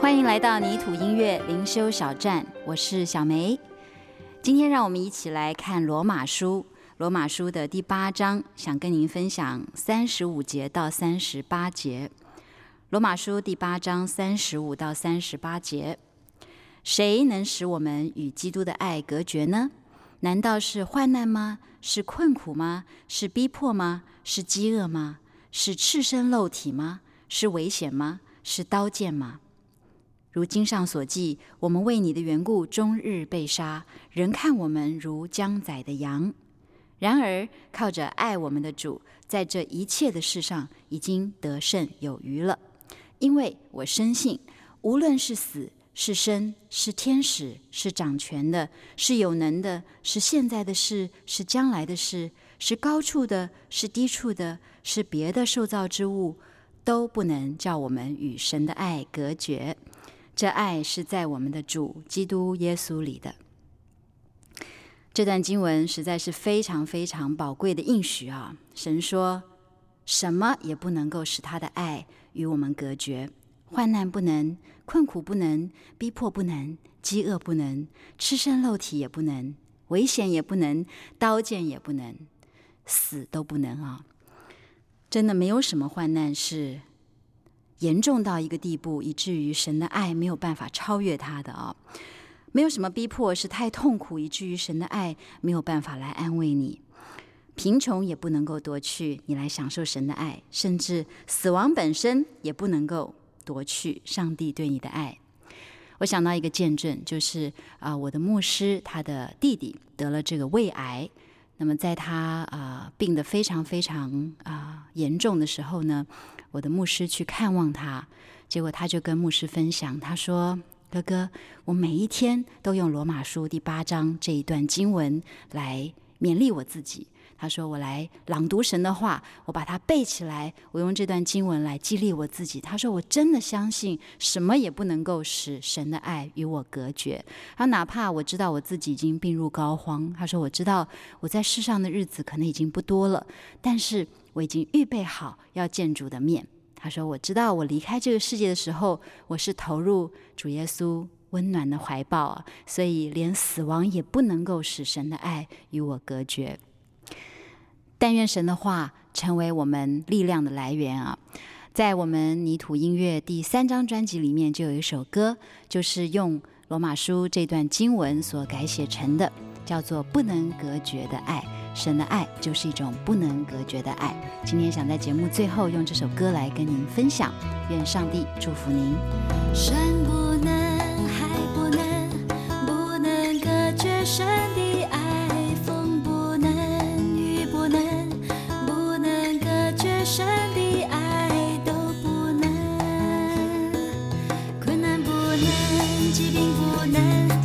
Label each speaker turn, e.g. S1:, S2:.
S1: 欢迎来到泥土音乐灵修小站，我是小梅。今天让我们一起来看罗马书，罗马书的第八章，想跟您分享三十五节到三十八节。罗马书第八章三十五到三十八节，谁能使我们与基督的爱隔绝呢？难道是患难吗？是困苦吗？是逼迫吗？是饥饿吗？是赤身露体吗？是危险吗？是刀剑吗？如经上所记，我们为你的缘故，终日被杀，人看我们如将宰的羊。然而靠着爱我们的主，在这一切的事上已经得胜有余了。因为我深信，无论是死是生，是天使，是掌权的，是有能的，是现在的事，是将来的事，是高处的，是低处的，是别的受造之物，都不能叫我们与神的爱隔绝。这爱是在我们的主基督耶稣里的。这段经文实在是非常非常宝贵的应许啊！神说，什么也不能够使他的爱与我们隔绝，患难不能，困苦不能，逼迫不能，饥饿不能，吃身肉体也不能，危险也不能，刀剑也不能，死都不能啊！真的没有什么患难是。严重到一个地步，以至于神的爱没有办法超越他的啊！没有什么逼迫是太痛苦，以至于神的爱没有办法来安慰你。贫穷也不能够夺去你来享受神的爱，甚至死亡本身也不能够夺去上帝对你的爱。我想到一个见证，就是啊，我的牧师他的弟弟得了这个胃癌。那么在他啊、病得非常非常啊、严重的时候呢，我的牧师去看望他，结果他就跟牧师分享，他说：“哥哥，我每一天都用罗马书第八章这一段经文来勉励我自己。”他说：“我来朗读神的话，我把它背起来，我用这段经文来激励我自己。”他说：“我真的相信，什么也不能够使神的爱与我隔绝。他哪怕我知道我自己已经病入膏肓，他说我知道我在世上的日子可能已经不多了，但是我已经预备好要见主的面。他说我知道我离开这个世界的时候，我是投入主耶稣温暖的怀抱啊，所以连死亡也不能够使神的爱与我隔绝。”但愿神的话成为我们力量的来源啊！在我们泥土音乐第三张专辑里面，就有一首歌，就是用罗马书这段经文所改写成的，叫做“不能隔绝的爱”。神的爱就是一种不能隔绝的爱。今天想在节目最后用这首歌来跟您分享，愿上帝祝福您。其实并不能。